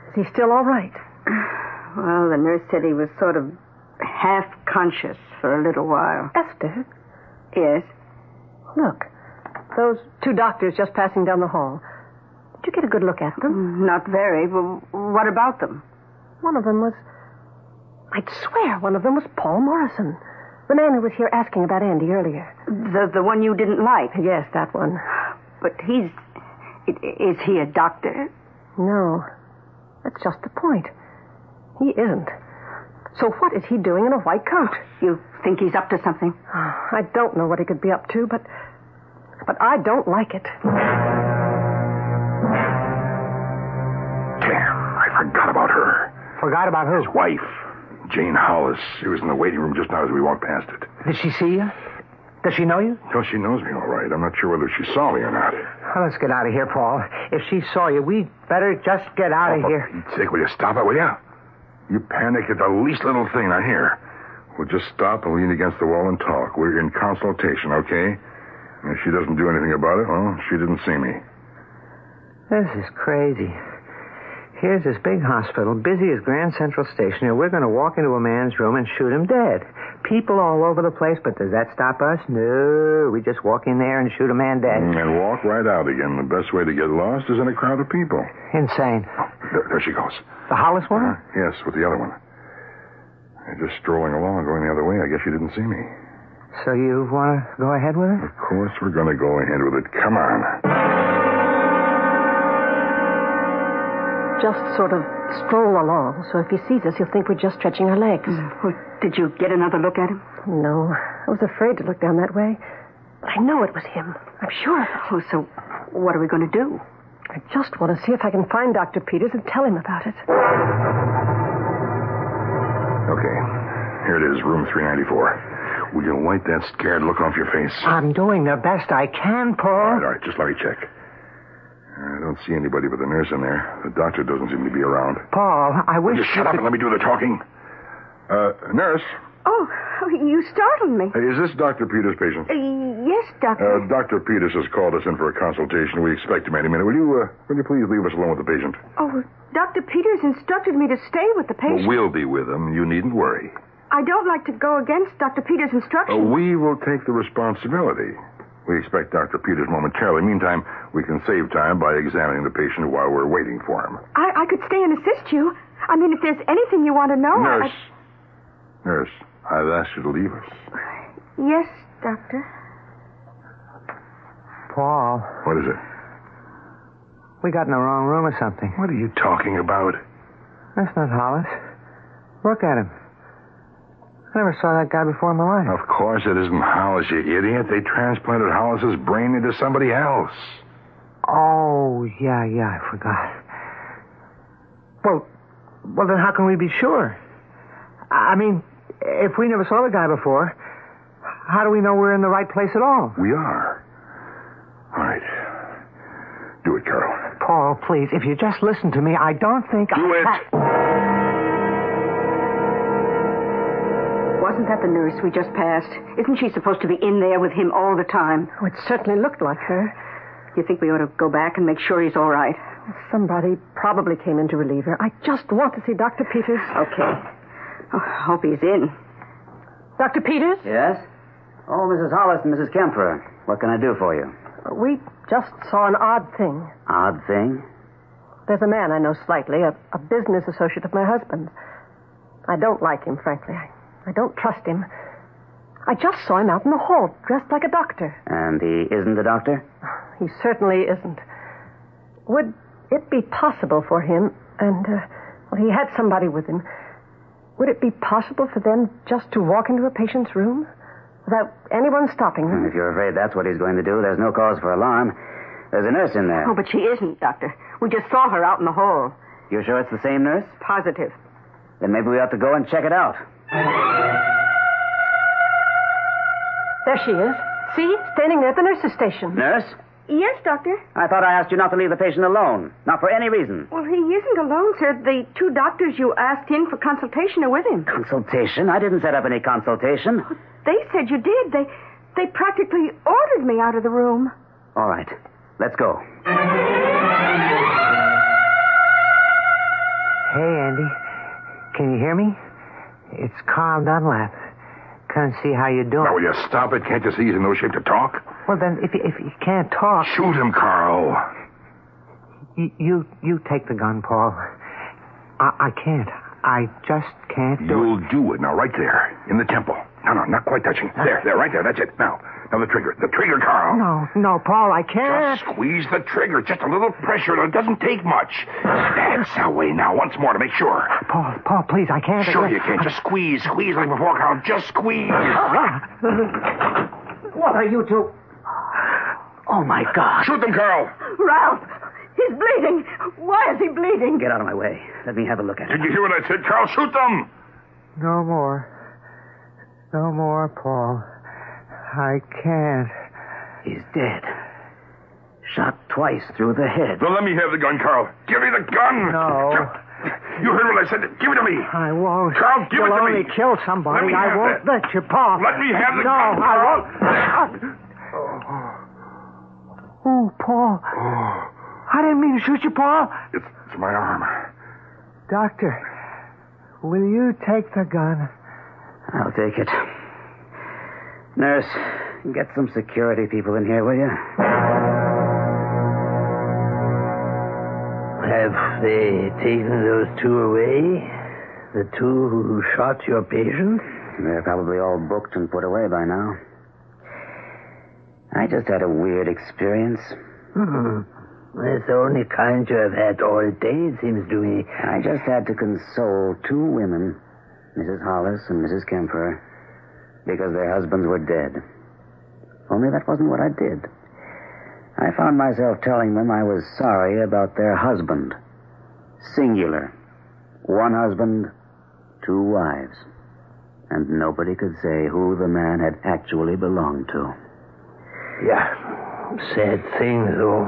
Is he still all right? Well, the nurse said he was sort of half conscious for a little while. Esther? Yes. Look, those two doctors just passing down the hall. Did you get a good look at them? Mm, not very. Well, what about them? One of them was. I'd swear one of them was Paul Morrison. The man who was here asking about Andy earlier. The the one you didn't like? Yes, that one. But he's. Is he a doctor? No. That's just the point. He isn't. So what is he doing in a white coat? You think he's up to something? Ah, I don't know what he could be up to, but. But I don't like it. Damn, I forgot about her. Forgot about who? His wife, Jane Hollis. She was in the waiting room just now as we walked past it. Did she see you? Does she know you? No, she knows me all right. I'm not sure whether she saw me or not. Well, let's get out of here, Paul. If she saw you, we'd better just get out oh, of here. Take, will you stop it, will you? You panic at the least little thing, I hear. We'll just stop and lean against the wall and talk. We're in consultation, okay? And if she doesn't do anything about it, well, she didn't see me. This is crazy. Here's this big hospital, busy as Grand Central Station, and we're going to walk into a man's room and shoot him dead. People all over the place, but does that stop us? No. We just walk in there and shoot a man dead. And walk right out again. The best way to get lost is in a crowd of people. Insane. Oh, there, there she goes. The Hollis woman? Uh, yes, with the other one. They're just strolling along, going the other way. I guess you didn't see me. So you want to go ahead with it? Of course we're going to go ahead with it. Come on. Just sort of stroll along, so if he sees us, he'll think we're just stretching our legs. Mm. Well, did you get another look at him? No. I was afraid to look down that way. But I know it was him. I'm sure. Oh, so what are we going to do? I just want to see if I can find Dr. Peters and tell him about it. Okay. Here it is, room 394. Will you wipe that scared look off your face? I'm doing the best I can, Paul. All right, all right. Just let me check. I don't see anybody but the nurse in there. The doctor doesn't seem to be around. Paul, I wish Will you shut up and let me do the talking. Uh, nurse, Oh, you startled me. is this Dr. Peters' patient? Uh, yes, Doctor. Uh, Dr. Peters has called us in for a consultation. We expect him any minute. Will you, uh, will you please leave us alone with the patient? oh, Dr. Peters instructed me to stay with the patient. Well, we'll be with him. You needn't worry. I don't like to go against Dr. Peters' Uh, instructions. we will take the responsibility. We expect Dr. Peters momentarily. Meantime, we can save time by examining the patient while we're waiting for him. I, I could stay and assist you. I mean, if there's anything you want to know. Nurse. I... Nurse, I've asked you to leave us. Yes, Doctor. Paul, What is it? we got in the wrong room or something. What are you talking about? That's not Hollis. Look at him. I never saw that guy before in my life. Of course it isn't Hollis, you idiot. They transplanted Hollis's brain into somebody else. Oh, yeah, yeah, I forgot. Well, well, then how can we be sure? I mean, if we never saw the guy before, how do we know we're in the right place at all? We are. All right. Do it, Carl. Paul, please, if you just listen to me, I don't think Do I... it. Wasn't that the nurse we just passed? Isn't she supposed to be in there with him all the time? Oh, it certainly looked like her. You think we ought to go back and make sure he's all right? Somebody probably came in to relieve her. I just want to see Dr. Peters. Okay. Oh, hope he's in. Dr. Peters? Yes? Oh, Mrs. Hollis and Mrs. Kemper. What can I do for you? We just saw an odd thing. Odd thing? There's a man I know slightly, a, a business associate of my husband's. I don't like him, frankly. I, I don't trust him. I just saw him out in the hall, dressed like a doctor. And he isn't a doctor? He certainly isn't. Would it be possible for him, and, uh, well, he had somebody with him, would it be possible for them just to walk into a patient's room without anyone stopping them? If you're afraid that's what he's going to do, there's no cause for alarm. There's a nurse in there. Oh, but she isn't, Doctor. We just saw her out in the hall. You're sure it's the same nurse? Positive. Then maybe we ought to go and check it out. There she is. See? Standing there at the nurse's station. Nurse? Yes, Doctor. I thought I asked you not to leave the patient alone. Not for any reason. Well, he isn't alone, sir. The two doctors you asked in for consultation are with him. Consultation? I didn't set up any consultation. They said you did. They they practically ordered me out of the room. All right. Let's go. Hey, Andy. Can you hear me? It's Carl Dunlap. Come and see how you're doing. Now, will you stop it? Can't you see he's in no shape to talk? Well, then, if if you can't talk... Shoot him, Carl. You, you, you take the gun, Paul. I, I can't. I just can't do You'll do it. Now, right there, in the temple. No, no, not quite touching. There, there, right there. That's it. Now, now the trigger. The trigger, Carl. No, no, Paul, I can't. Just squeeze the trigger. Just a little pressure. It doesn't take much. That's the way. Now, once more to make sure. Paul, Paul, please, I can't. Sure you can. Just squeeze. Squeeze like before, Carl. Just squeeze. What are you two? Oh, my God. Shoot them, Carl. Ralph, he's bleeding. Why is he bleeding? Get out of my way. Let me have a look at him. Did you hear what I said, Carl? Shoot them. No more. No more, Paul. I can't. He's dead. Shot twice through the head. Well, let me have the gun, Carl. Give me the gun. No. You heard what I said. Give it to me. I won't. Carl, give You'll it to only me. kill somebody. I won't that. let you, Paul. Let me have the no, gun, I Carl. won't. Oh, Paul. Oh. I didn't mean to shoot you, Paul. It's, it's my arm. Doctor, will you take the gun? I'll take it. Nurse, get some security people in here, will you? Have they taken those two away? The two who shot your patient? They're probably all booked and put away by now. I just had a weird experience. Hmm. That's the only kind you have had all day, it seems to me. I just had to console two women, Mrs. Hollis and Mrs. Kemper, because their husbands were dead. Only that wasn't what I did. I found myself telling them I was sorry about their husband. Singular. One husband, two wives. And nobody could say who the man had actually belonged to. Yeah. Sad thing, though,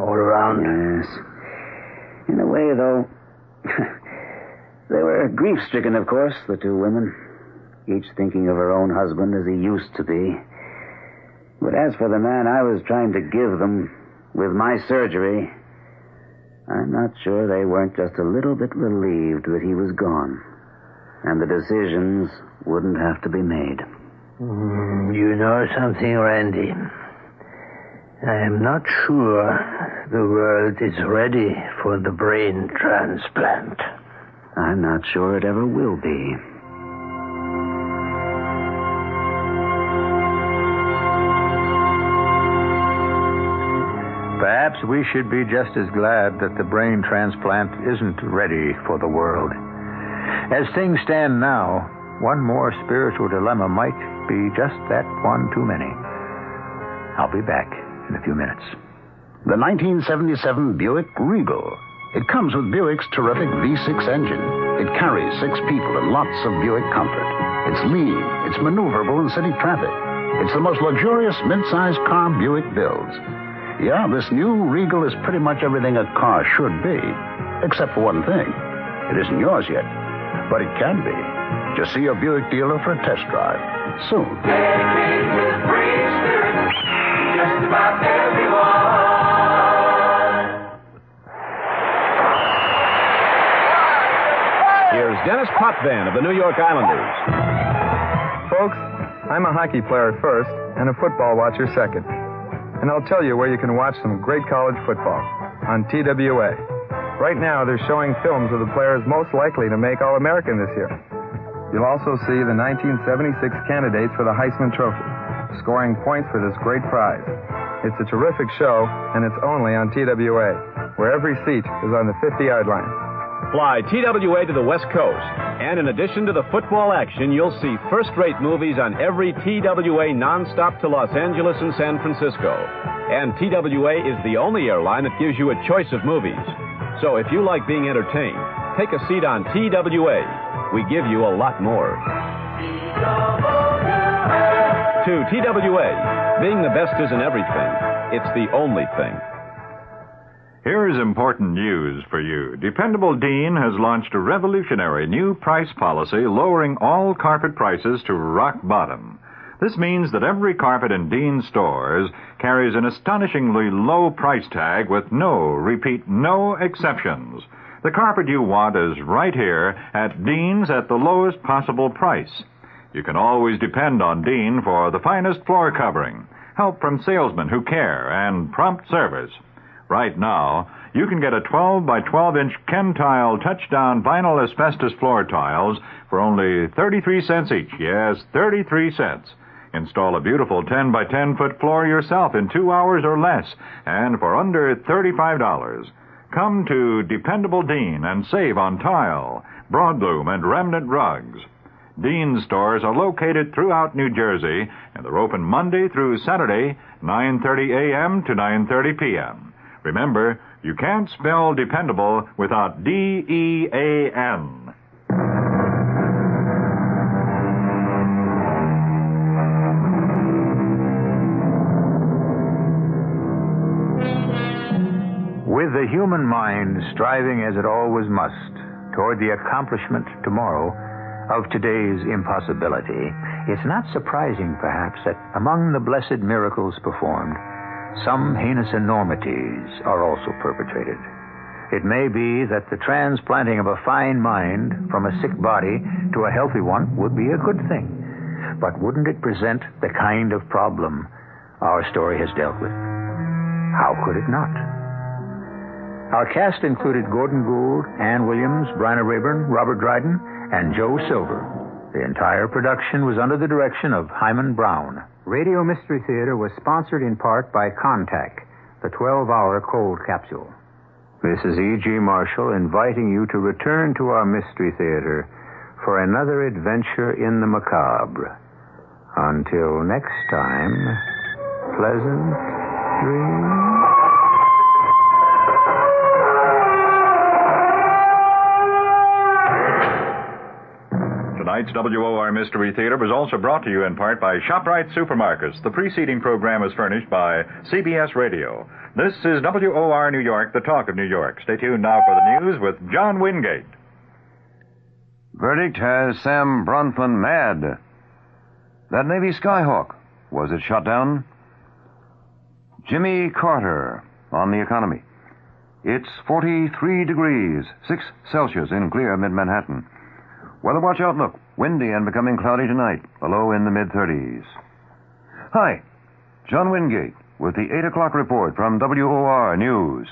all around. Yes. In a way, though, they were grief stricken, of course, the two women, each thinking of her own husband as he used to be. But as for the man I was trying to give them with my surgery, I'm not sure they weren't just a little bit relieved that he was gone. And the decisions wouldn't have to be made. Mm, you know something, Randy? I am not sure the world is ready for the brain transplant. I'm not sure it ever will be. We should be just as glad that the brain transplant isn't ready for the world. As things stand now, one more spiritual dilemma might be just that one too many. I'll be back in a few minutes. The 1977 Buick Regal. It comes with Buick's terrific V6 engine. It carries six people and lots of Buick comfort. It's lean, it's maneuverable in city traffic. It's the most luxurious mid-sized car Buick builds. Yeah, this new Regal is pretty much everything a car should be, except for one thing. It isn't yours yet, but it can be. Just see your Buick dealer for a test drive soon. Just about everyone. Here's Dennis Potvin of the New York Islanders. Folks, I'm a hockey player first and a football watcher second. And I'll tell you where you can watch some great college football on TWA. Right now, they're showing films of the players most likely to make All American this year. You'll also see the 1976 candidates for the Heisman Trophy, scoring points for this great prize. It's a terrific show, and it's only on TWA, where every seat is on the 50 yard line. Fly TWA to the West Coast. And in addition to the football action, you'll see first rate movies on every TWA nonstop to Los Angeles and San Francisco. And TWA is the only airline that gives you a choice of movies. So if you like being entertained, take a seat on TWA. We give you a lot more. To TWA, being the best isn't everything, it's the only thing. Here is important news for you. Dependable Dean has launched a revolutionary new price policy lowering all carpet prices to rock bottom. This means that every carpet in Dean stores carries an astonishingly low price tag with no, repeat, no exceptions. The carpet you want is right here at Dean's at the lowest possible price. You can always depend on Dean for the finest floor covering, help from salesmen who care, and prompt service. Right now, you can get a 12 by 12 inch Kentile touchdown vinyl asbestos floor tiles for only 33 cents each. Yes, 33 cents. Install a beautiful 10 by 10 foot floor yourself in two hours or less, and for under $35. Come to Dependable Dean and save on tile, broadloom, and remnant rugs. Dean's stores are located throughout New Jersey, and they're open Monday through Saturday, 9:30 a.m. to 9:30 p.m. Remember, you can't spell dependable without D E A N. With the human mind striving as it always must toward the accomplishment tomorrow of today's impossibility, it's not surprising, perhaps, that among the blessed miracles performed, some heinous enormities are also perpetrated. It may be that the transplanting of a fine mind from a sick body to a healthy one would be a good thing. But wouldn't it present the kind of problem our story has dealt with? How could it not? Our cast included Gordon Gould, Ann Williams, Bryna Raeburn, Robert Dryden, and Joe Silver. The entire production was under the direction of Himan Brown. Radio Mystery Theater was sponsored in part by Contact, the 12 hour cold capsule. This is E.G. Marshall inviting you to return to our Mystery Theater for another adventure in the macabre. Until next time, pleasant dreams. Tonight's WOR Mystery Theater was also brought to you in part by ShopRite Supermarkets. The preceding program is furnished by CBS Radio. This is WOR New York, the talk of New York. Stay tuned now for the news with John Wingate. Verdict has Sam Bronfman mad. That Navy Skyhawk, was it shot down? Jimmy Carter on the economy. It's 43 degrees, 6 Celsius in clear mid Manhattan. Weather watch outlook. Windy and becoming cloudy tonight. A low in the mid 30s. Hi. John Wingate with the 8 o'clock report from WOR News.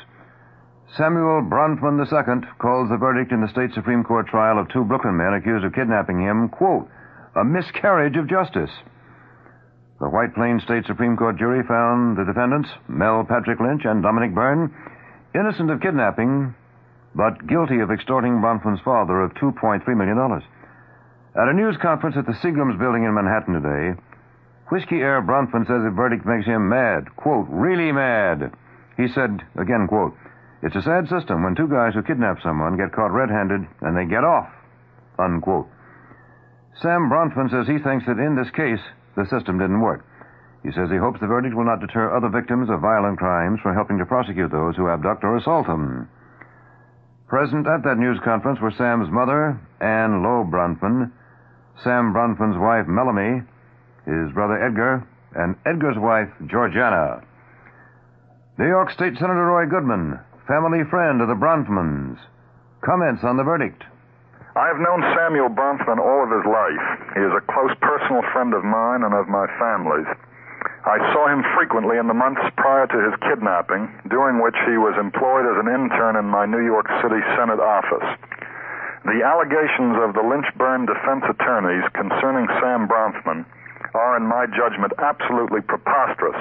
Samuel Bronfman II calls the verdict in the state Supreme Court trial of two Brooklyn men accused of kidnapping him, quote, a miscarriage of justice. The White Plains State Supreme Court jury found the defendants, Mel Patrick Lynch and Dominic Byrne, innocent of kidnapping but guilty of extorting Bronfman's father of $2.3 million. At a news conference at the Seagram's building in Manhattan today, Whiskey heir Bronfman says the verdict makes him mad. Quote, really mad. He said, again, quote, it's a sad system when two guys who kidnap someone get caught red-handed and they get off, unquote. Sam Bronfman says he thinks that in this case, the system didn't work. He says he hopes the verdict will not deter other victims of violent crimes from helping to prosecute those who abduct or assault them. Present at that news conference were Sam's mother, Anne Loeb Bronfman, Sam Bronfman's wife, Melanie, his brother Edgar, and Edgar's wife, Georgiana. New York State Senator Roy Goodman, family friend of the Bronfmans, comments on the verdict. I have known Samuel Bronfman all of his life. He is a close personal friend of mine and of my family's. I saw him frequently in the months prior to his kidnapping, during which he was employed as an intern in my New York City Senate office. The allegations of the Lynch-Byrne defense attorneys concerning Sam Bronfman are, in my judgment, absolutely preposterous.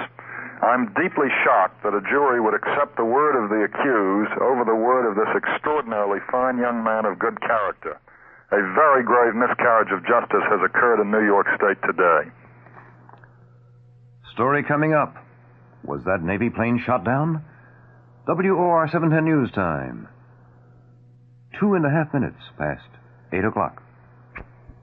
I'm deeply shocked that a jury would accept the word of the accused over the word of this extraordinarily fine young man of good character. A very grave miscarriage of justice has occurred in New York State today. Story coming up. Was that Navy plane shot down? WOR 710 News Time. Two and a half minutes past eight o'clock.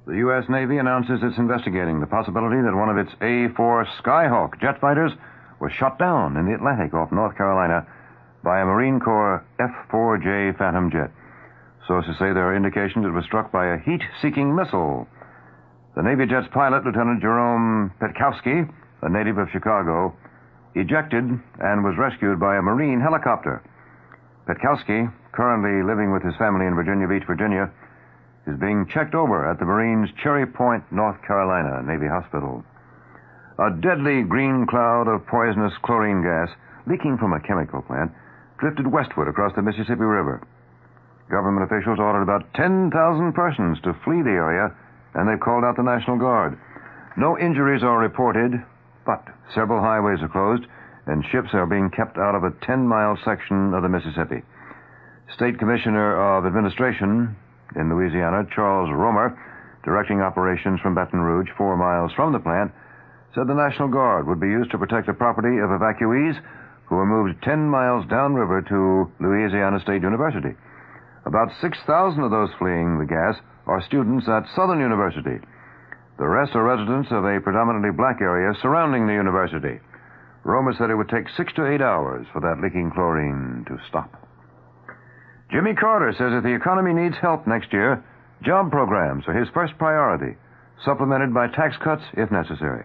The U.S. Navy announces it's investigating the possibility that one of its A-4 Skyhawk jet fighters was shot down in the Atlantic off North Carolina by a Marine Corps F-4J Phantom jet. Sources say there are indications it was struck by a heat-seeking missile. The Navy jet's pilot, Lieutenant Jerome Petkowski, a native of Chicago, ejected and was rescued by a Marine helicopter. Petkowski, currently living with his family in Virginia Beach, Virginia, is being checked over at the Marines' Cherry Point, North Carolina Navy Hospital. A deadly green cloud of poisonous chlorine gas leaking from a chemical plant drifted westward across the Mississippi River. Government officials ordered about 10,000 persons to flee the area, and they've called out the National Guard. No injuries are reported, but several highways are closed, and ships are being kept out of a 10 mile section of the Mississippi. State Commissioner of Administration in Louisiana, Charles Roemer, directing operations from Baton Rouge, four miles from the plant, said the National Guard would be used to protect the property of evacuees who were moved 10 miles downriver to Louisiana State University. About 6,000 of those fleeing the gas are students at Southern University. The rest are residents of a predominantly black area surrounding the university. Roemer said it would take six to eight hours for that leaking chlorine to stop. Jimmy Carter says if the economy needs help next year, job programs are his first priority, supplemented by tax cuts if necessary.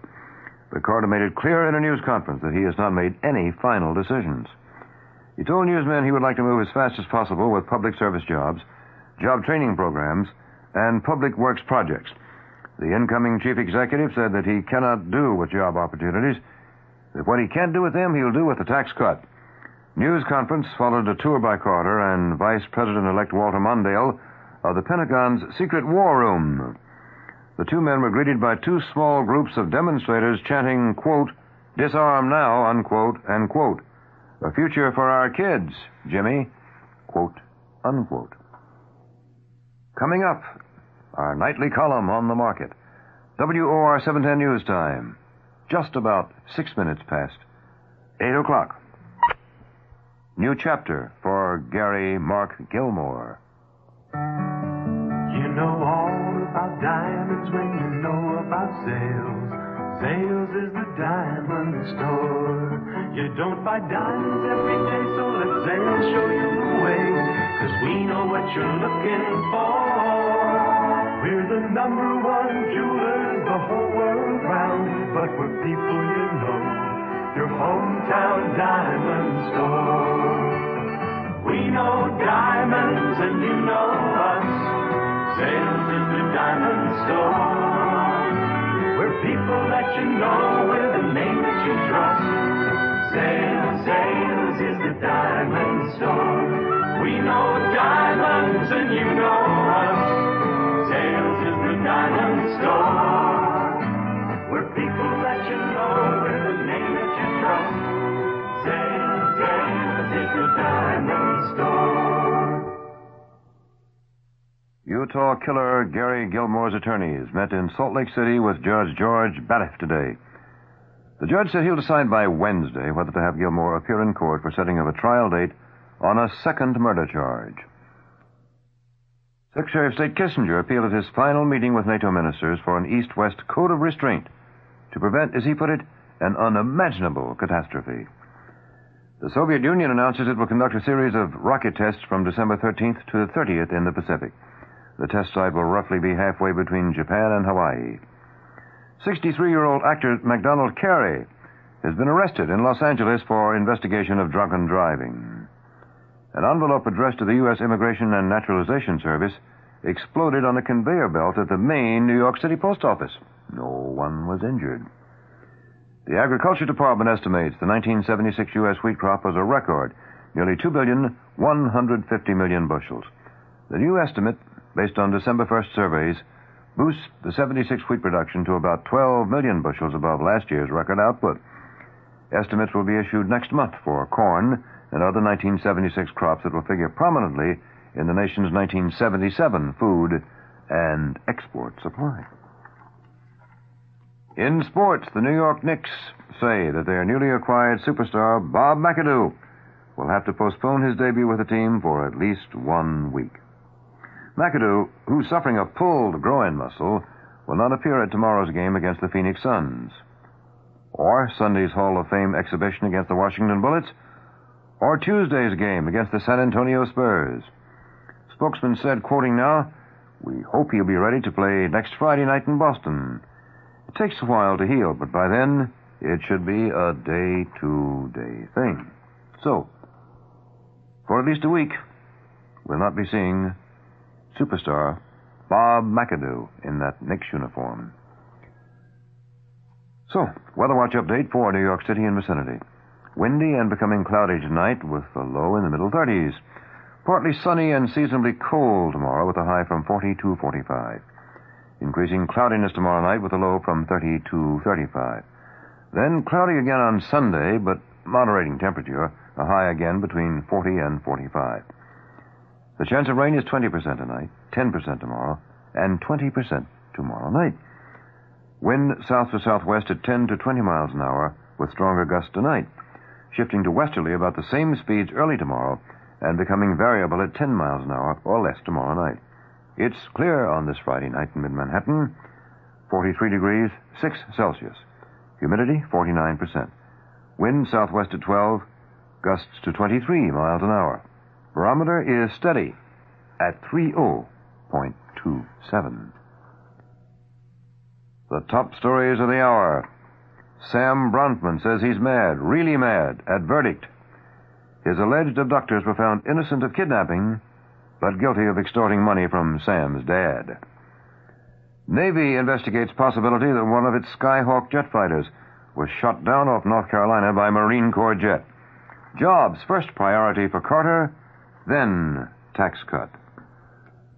But Carter made it clear in a news conference that he has not made any final decisions. He told newsmen he would like to move as fast as possible with public service jobs, job training programs, and public works projects. The incoming chief executive said that he cannot do with job opportunities, that what he can't do with them, he'll do with the tax cut. News conference followed a tour by Carter and Vice President elect Walter Mondale of the Pentagon's secret war room. The two men were greeted by two small groups of demonstrators chanting, quote, disarm now, unquote, and quote, a future for our kids, Jimmy, quote, unquote. Coming up, our nightly column on the market. WOR 710 News Time. Just about six minutes past eight o'clock. New chapter for Gary Mark Gilmore. You know all about diamonds when you know about Zales. Zales is the diamond store. You don't buy diamonds every day, so let Zales show you the way. Cause we know what you're looking for. We're the number one jewelers the whole world round, but we're people you know. Your hometown diamond store. We know diamonds and you know us. Zales is the diamond store. We're people that you know with a name that you trust. Zales, Zales is the diamond store. We know diamonds and you know us. Diamond store. We're people that you know with a name that you trust. Is the diamond. Utah killer Gary Gilmore's attorneys met in Salt Lake City with Judge George Baliff today. The judge said he'll decide by Wednesday whether to have Gilmore appear in court for setting of a trial date on a second murder charge. Secretary of State Kissinger appealed at his final meeting with NATO ministers for an East West code of restraint to prevent, as he put it, an unimaginable catastrophe. The Soviet Union announces it will conduct a series of rocket tests from December 13th to the 30th in the Pacific. The test site will roughly be halfway between Japan and Hawaii. 63 year old actor MacDonald Carey has been arrested in Los Angeles for investigation of drunken driving. An envelope addressed to the U.S. Immigration and Naturalization Service exploded on a conveyor belt at the main New York City post office. No one was injured. The Agriculture Department estimates the 1976 U.S. wheat crop was a record, nearly 2 billion 150 million bushels. The new estimate, based on December 1st surveys, boosts the 76 wheat production to about 12 million bushels above last year's record output. Estimates will be issued next month for corn and other 1976 crops that will figure prominently in the nation's 1977 food and export supply. In sports, the New York Knicks say that their newly acquired superstar, Bob McAdoo, will have to postpone his debut with the team for at least one week. McAdoo, who's suffering a pulled groin muscle, will not appear at tomorrow's game against the Phoenix Suns, or Sunday's Hall of Fame exhibition against the Washington Bullets, or Tuesday's game against the San Antonio Spurs. Spokesman said, quoting now, We hope he'll be ready to play next Friday night in Boston. It takes a while to heal, but by then it should be a day to day thing. So, for at least a week, we'll not be seeing superstar Bob McAdoo in that Knicks uniform. So, weather watch update for New York City and vicinity. Windy and becoming cloudy tonight with a low in the middle 30s. Partly sunny and seasonably cold tomorrow with a high from 40 to 45. Increasing cloudiness tomorrow night with a low from 30 to 35. Then cloudy again on Sunday, but moderating temperature, a high again between 40 and 45. The chance of rain is 20% tonight, 10% tomorrow, and 20% tomorrow night. Wind south to southwest at 10 to 20 miles an hour with stronger gusts tonight, shifting to westerly about the same speeds early tomorrow and becoming variable at 10 miles an hour or less tomorrow night. It's clear on this Friday night in mid Manhattan, 43 degrees, 6 Celsius. Humidity, 49%. Wind southwest at 12, gusts to 23 miles an hour. Barometer is steady at 30.27. The top stories of the hour. Sam Bronfman says he's mad, really mad, at verdict. His alleged abductors were found innocent of kidnapping, but guilty of extorting money from Sam's dad. Navy investigates possibility that one of its Skyhawk jet fighters was shot down off North Carolina by Marine Corps jet. Jobs first priority for Carter, then tax cut.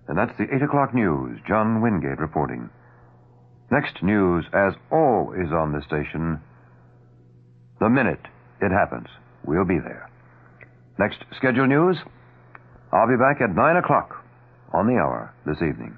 And that's the 8 o'clock news. John Wingate reporting. Next news, as always on this station, the minute it happens. We'll be there. Next scheduled news, I'll be back at 9 o'clock on the hour this evening.